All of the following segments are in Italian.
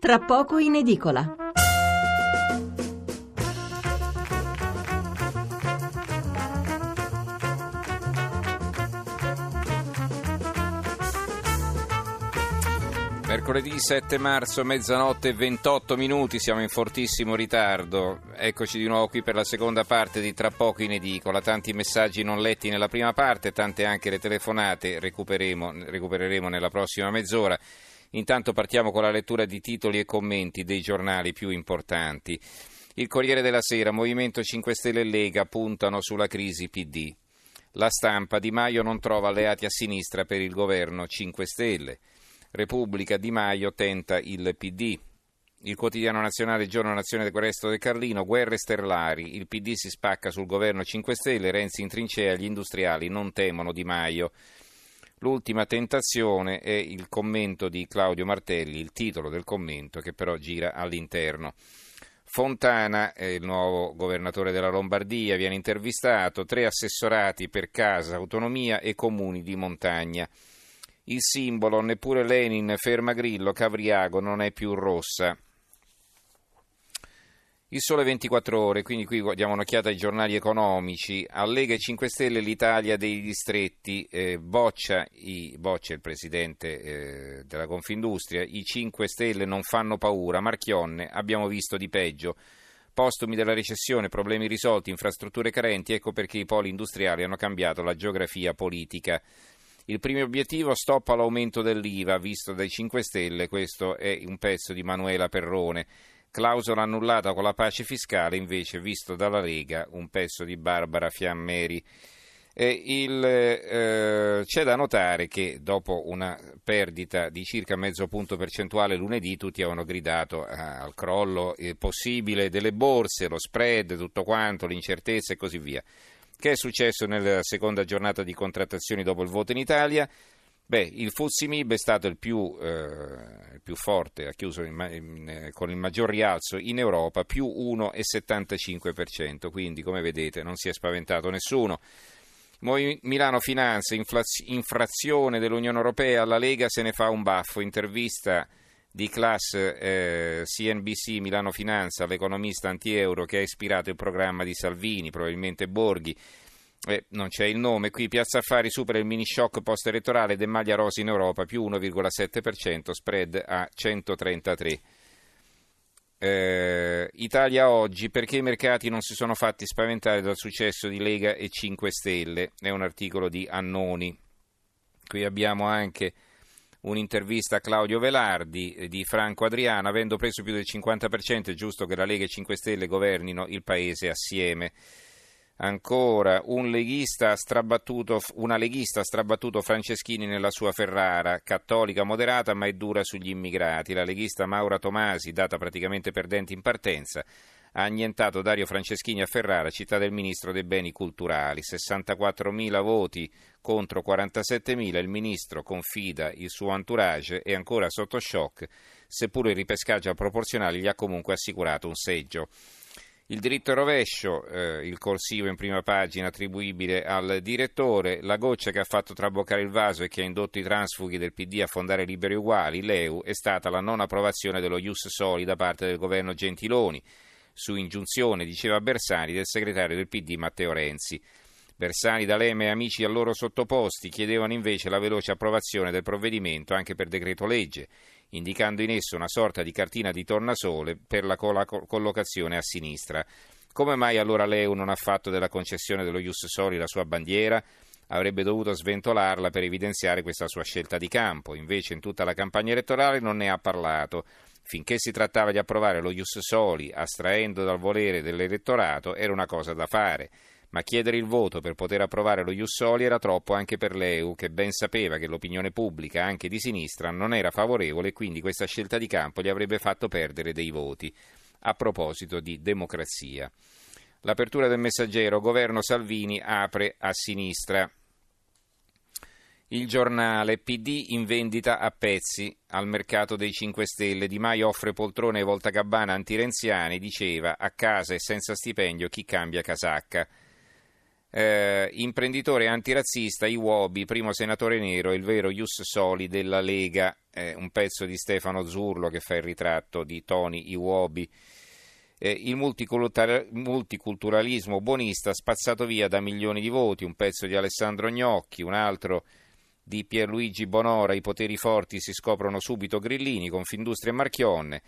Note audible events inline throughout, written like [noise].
Tra poco in edicola. Mercoledì 7 marzo, mezzanotte e 28 minuti, siamo in fortissimo ritardo. Eccoci di nuovo qui per la seconda parte di Tra poco in edicola. Tanti messaggi non letti nella prima parte, tante anche le telefonate, recupereremo nella prossima mezz'ora. Intanto partiamo con la lettura di titoli e commenti dei giornali più importanti. Il Corriere della Sera, Movimento 5 Stelle e Lega puntano sulla crisi PD. La stampa, Di Maio non trova alleati a sinistra per il governo 5 Stelle. Repubblica, Di Maio tenta il PD. Il quotidiano nazionale Giorno Nazione del Questo del Carlino, guerre sterlari, il PD si spacca sul governo 5 Stelle, Renzi in trincea, gli industriali non temono Di Maio. L'ultima tentazione è il commento di Claudio Martelli, il titolo del commento che però gira all'interno. Fontana, il nuovo governatore della Lombardia, viene intervistato, tre assessorati per casa, autonomia e comuni di montagna. Il simbolo, neppure Lenin ferma Grillo, Cavriago non è più rossa. Il sole 24 ore, quindi qui diamo un'occhiata ai giornali economici. A Lega e 5 Stelle l'Italia dei distretti, eh, boccia, i, boccia il presidente eh, della Confindustria, i 5 Stelle non fanno paura, Marchionne, abbiamo visto di peggio. Postumi della recessione, problemi risolti, infrastrutture carenti, ecco perché i poli industriali hanno cambiato la geografia politica. Il primo obiettivo stop all'aumento dell'IVA, visto dai 5 Stelle, questo è un pezzo di Manuela Perrone. Clausola annullata con la pace fiscale, invece, visto dalla Lega, un pezzo di Barbara Fiammeri. Eh, il, eh, c'è da notare che dopo una perdita di circa mezzo punto percentuale lunedì tutti avevano gridato eh, al crollo possibile delle borse, lo spread, tutto quanto, l'incertezza e così via. Che è successo nella seconda giornata di contrattazioni dopo il voto in Italia? Beh, il Fuzzi-Mib è stato il più, eh, il più forte, ha chiuso in, in, eh, con il maggior rialzo in Europa, più 1,75%, quindi come vedete non si è spaventato nessuno. Milano Finanza, inflaz- infrazione dell'Unione Europea, la Lega se ne fa un baffo, intervista di class eh, CNBC Milano Finanza, l'economista anti-euro che ha ispirato il programma di Salvini, probabilmente Borghi eh, non c'è il nome, qui Piazza Affari supera il mini shock post-elettorale De Maglia Rosi in Europa, più 1,7%, spread a 133. Eh, Italia oggi, perché i mercati non si sono fatti spaventare dal successo di Lega e 5 Stelle, è un articolo di Annoni. Qui abbiamo anche un'intervista a Claudio Velardi eh, di Franco Adriano, avendo preso più del 50% è giusto che la Lega e 5 Stelle governino il paese assieme. Ancora, un leghista una leghista ha strabattuto Franceschini nella sua Ferrara, cattolica moderata ma è dura sugli immigrati. La leghista Maura Tomasi, data praticamente perdente in partenza, ha annientato Dario Franceschini a Ferrara, città del ministro dei beni culturali. 64.000 voti contro 47.000. Il ministro confida il suo entourage e ancora sotto shock, seppure il ripescaggio al proporzionale gli ha comunque assicurato un seggio. Il diritto rovescio, eh, il corsivo in prima pagina attribuibile al direttore, la goccia che ha fatto traboccare il vaso e che ha indotto i transfughi del PD a fondare Liberi Uguali, l'EU, è stata la non approvazione dello Ius Soli da parte del governo Gentiloni, su ingiunzione, diceva Bersani, del segretario del PD Matteo Renzi. Bersani, D'Alema e amici a loro sottoposti chiedevano invece la veloce approvazione del provvedimento anche per decreto legge indicando in esso una sorta di cartina di tornasole per la collocazione a sinistra. Come mai allora l'EU non ha fatto della concessione dello Ius Soli la sua bandiera? Avrebbe dovuto sventolarla per evidenziare questa sua scelta di campo, invece in tutta la campagna elettorale non ne ha parlato. Finché si trattava di approvare lo Ius Soli, astraendo dal volere dell'elettorato, era una cosa da fare ma chiedere il voto per poter approvare lo Jussoli era troppo anche per l'EU, che ben sapeva che l'opinione pubblica, anche di sinistra, non era favorevole e quindi questa scelta di campo gli avrebbe fatto perdere dei voti. A proposito di democrazia. L'apertura del messaggero, governo Salvini apre a sinistra. Il giornale PD in vendita a pezzi al mercato dei 5 Stelle. Di Maio offre poltrone e voltagabbana antirenziani, diceva a casa e senza stipendio chi cambia casacca. Eh, imprenditore antirazzista Iwobi, primo senatore nero, il vero Ius Soli della Lega, eh, un pezzo di Stefano Zurlo che fa il ritratto di Tony Iwobi. Eh, il multiculturalismo buonista spazzato via da milioni di voti, un pezzo di Alessandro Gnocchi, un altro di Pierluigi Bonora, i poteri forti si scoprono subito grillini, Confindustria e Marchionne.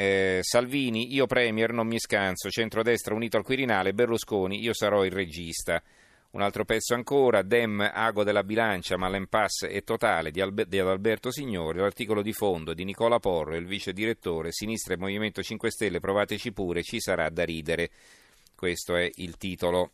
Eh, Salvini, io premier, non mi scanso, centrodestra unito al Quirinale, Berlusconi, io sarò il regista. Un altro pezzo ancora, Dem, ago della bilancia, ma l'impasse è totale, di, Albe- di Alberto Signori, l'articolo di fondo di Nicola Porro, il vice direttore, Sinistra e Movimento 5 Stelle, provateci pure, ci sarà da ridere. Questo è il titolo.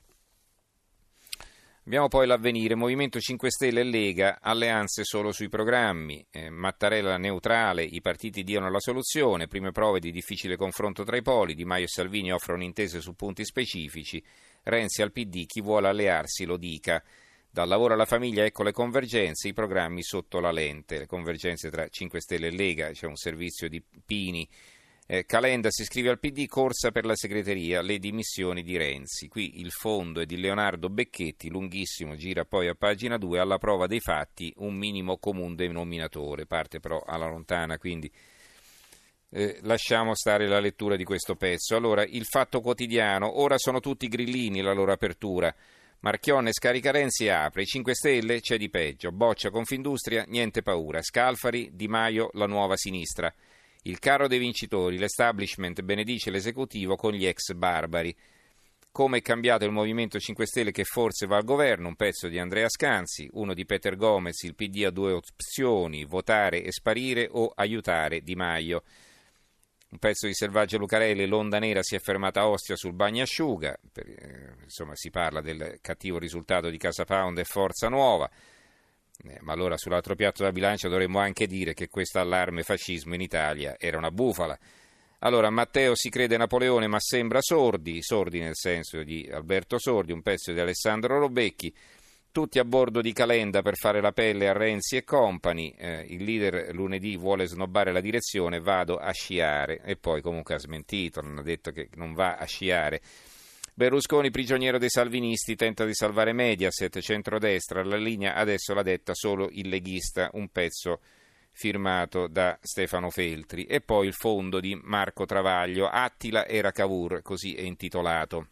Abbiamo poi l'avvenire, Movimento 5 Stelle e Lega, alleanze solo sui programmi, eh, Mattarella neutrale, i partiti diano la soluzione, prime prove di difficile confronto tra i poli, Di Maio e Salvini offrono intese su punti specifici, Renzi al PD, chi vuole allearsi lo dica. Dal lavoro alla famiglia ecco le convergenze, i programmi sotto la lente, le convergenze tra 5 Stelle e Lega, c'è un servizio di Pini eh, Calenda si iscrive al PD, corsa per la segreteria, le dimissioni di Renzi. Qui il fondo è di Leonardo Becchetti, lunghissimo, gira poi a pagina 2, alla prova dei fatti un minimo comune denominatore, parte però alla lontana, quindi eh, lasciamo stare la lettura di questo pezzo. Allora, il fatto quotidiano, ora sono tutti grillini la loro apertura. Marchionne scarica Renzi e apre, 5 Stelle c'è di peggio, Boccia Confindustria, niente paura, Scalfari, Di Maio, la nuova sinistra. Il carro dei vincitori, l'establishment benedice l'esecutivo con gli ex barbari. Come è cambiato il Movimento 5 Stelle che forse va al governo, un pezzo di Andrea Scanzi, uno di Peter Gomez, il PD ha due opzioni, votare e sparire o aiutare Di Maio. Un pezzo di Selvaggio Lucarelli, l'onda nera si è fermata a Ostia sul bagnasciuga, per, eh, insomma si parla del cattivo risultato di Casa Pound e Forza Nuova. Eh, ma allora sull'altro piatto della bilancia dovremmo anche dire che questo allarme fascismo in Italia era una bufala. Allora, Matteo si crede Napoleone ma sembra Sordi, Sordi nel senso di Alberto Sordi, un pezzo di Alessandro Robecchi, tutti a bordo di Calenda per fare la pelle a Renzi e compagni, eh, il leader lunedì vuole snobbare la direzione, vado a sciare e poi comunque ha smentito, non ha detto che non va a sciare. Berlusconi, prigioniero dei salvinisti, tenta di salvare Mediaset, centrodestra, la linea adesso l'ha detta solo il leghista, un pezzo firmato da Stefano Feltri. E poi il fondo di Marco Travaglio, Attila era Cavour, così è intitolato.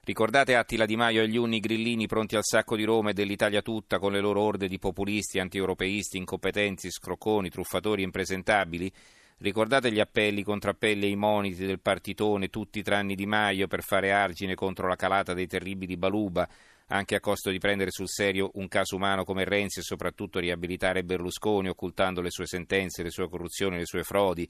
Ricordate Attila Di Maio e gli unni grillini pronti al sacco di Roma e dell'Italia tutta con le loro orde di populisti, antieuropeisti, incompetenti, scrocconi, truffatori impresentabili? Ricordate gli appelli, i contrappelli e i moniti del partitone, tutti tranni Di Maio, per fare argine contro la calata dei terribili Baluba, anche a costo di prendere sul serio un caso umano come Renzi e soprattutto riabilitare Berlusconi, occultando le sue sentenze, le sue corruzioni, le sue frodi,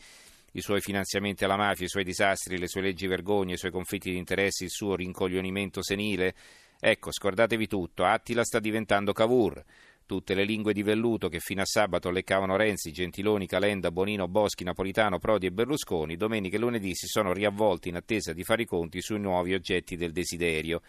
i suoi finanziamenti alla mafia, i suoi disastri, le sue leggi vergogne, i suoi conflitti di interessi, il suo rincoglionimento senile. Ecco, scordatevi tutto, Attila sta diventando Cavour. Tutte le lingue di velluto che fino a sabato leccavano Renzi, Gentiloni, Calenda, Bonino, Boschi, Napolitano, Prodi e Berlusconi, domenica e lunedì si sono riavvolti in attesa di fare i conti sui nuovi oggetti del desiderio.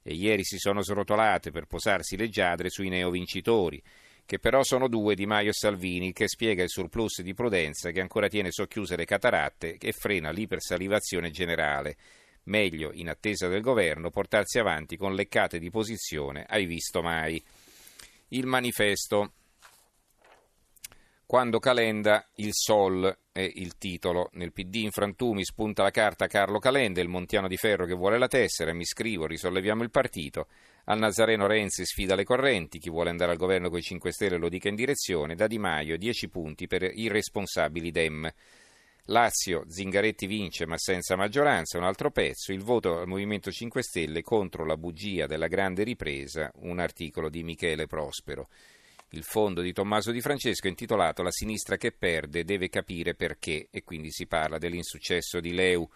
E ieri si sono srotolate per posarsi leggiadre sui neovincitori, che però sono due di Maio e Salvini, che spiega il surplus di prudenza che ancora tiene socchiuse le cataratte e frena l'ipersalivazione generale. Meglio, in attesa del governo, portarsi avanti con leccate di posizione ai visto mai il manifesto. Quando Calenda, il Sol è il titolo. Nel PD in frantumi spunta la carta Carlo Calenda, il montiano di ferro che vuole la tessera, mi scrivo, risolleviamo il partito. Al Nazareno Renzi sfida le correnti, chi vuole andare al governo con i 5 Stelle lo dica in direzione. Da Di Maio 10 punti per i responsabili Dem. Lazio, Zingaretti vince ma senza maggioranza, un altro pezzo, il voto al Movimento 5 Stelle contro la bugia della grande ripresa, un articolo di Michele Prospero. Il fondo di Tommaso Di Francesco è intitolato La sinistra che perde deve capire perché e quindi si parla dell'insuccesso di Leu,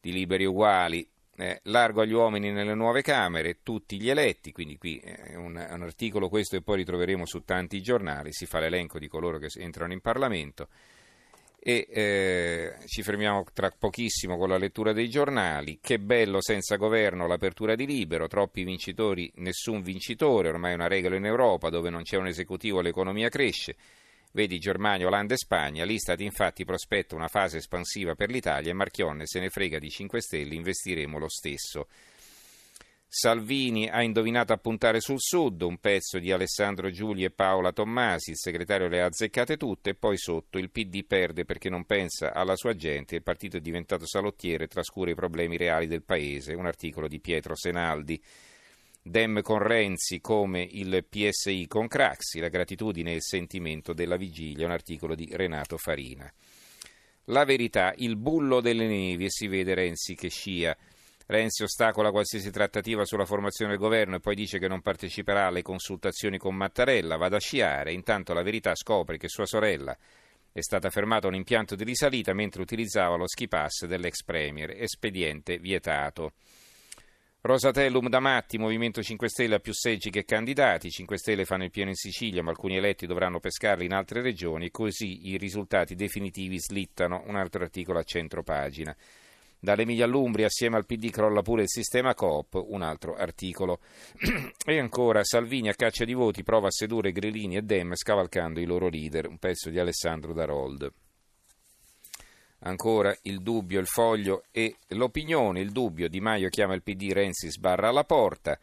di Liberi Uguali, eh, largo agli uomini nelle nuove Camere, tutti gli eletti, quindi qui è un, un articolo questo e poi ritroveremo su tanti giornali, si fa l'elenco di coloro che entrano in Parlamento e eh, ci fermiamo tra pochissimo con la lettura dei giornali. Che bello senza governo l'apertura di libero, troppi vincitori, nessun vincitore, ormai è una regola in Europa dove non c'è un esecutivo l'economia cresce. Vedi Germania, Olanda e Spagna, l'Istat infatti prospetta una fase espansiva per l'Italia e Marchionne se ne frega di 5 Stelle, investiremo lo stesso. Salvini ha indovinato a puntare sul sud, un pezzo di Alessandro Giuli e Paola Tommasi, il segretario le ha azzeccate tutte e poi sotto il PD perde perché non pensa alla sua gente, il partito è diventato salottiere e trascura i problemi reali del paese, un articolo di Pietro Senaldi. Dem con Renzi come il PSI con Craxi, la gratitudine e il sentimento della vigilia, un articolo di Renato Farina. La verità, il bullo delle nevi e si vede Renzi che scia. Renzi ostacola qualsiasi trattativa sulla formazione del governo e poi dice che non parteciperà alle consultazioni con Mattarella, va a sciare, intanto la verità scopre che sua sorella è stata fermata a un impianto di risalita mentre utilizzava lo ski pass dell'ex premier, espediente vietato. Rosatellum da Matti, Movimento 5 Stelle ha più seggi che candidati, 5 Stelle fanno il pieno in Sicilia ma alcuni eletti dovranno pescarli in altre regioni e così i risultati definitivi slittano, un altro articolo a centro pagina. Dall'Emilia all'Umbria, assieme al PD crolla pure il sistema Coop, un altro articolo. [clears throat] e ancora, Salvini a caccia di voti prova a sedurre Grillini e Dem scavalcando i loro leader, un pezzo di Alessandro Darold. Ancora il dubbio, il foglio e l'opinione, il dubbio, Di Maio chiama il PD, Renzi sbarra alla porta.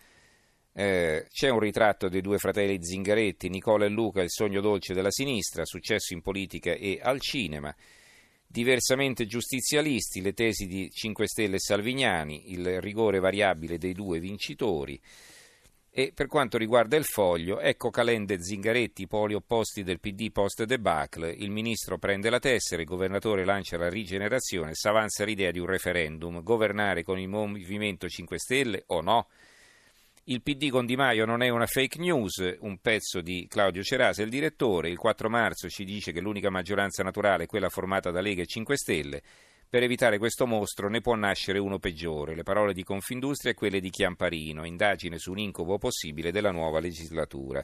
Eh, c'è un ritratto dei due fratelli Zingaretti, Nicola e Luca, il sogno dolce della sinistra, successo in politica e al cinema diversamente giustizialisti, le tesi di 5 Stelle e Salvignani, il rigore variabile dei due vincitori. E per quanto riguarda il foglio, ecco Calende e Zingaretti, poli opposti del PD post debacle, il ministro prende la tessera, il governatore lancia la rigenerazione, s'avanza l'idea di un referendum, governare con il Movimento 5 Stelle o no? Il PD con Di Maio non è una fake news, un pezzo di Claudio Cerasa, il direttore. Il 4 marzo ci dice che l'unica maggioranza naturale è quella formata da Lega e 5 Stelle. Per evitare questo mostro ne può nascere uno peggiore. Le parole di Confindustria e quelle di Chiamparino, indagine su un incubo possibile della nuova legislatura.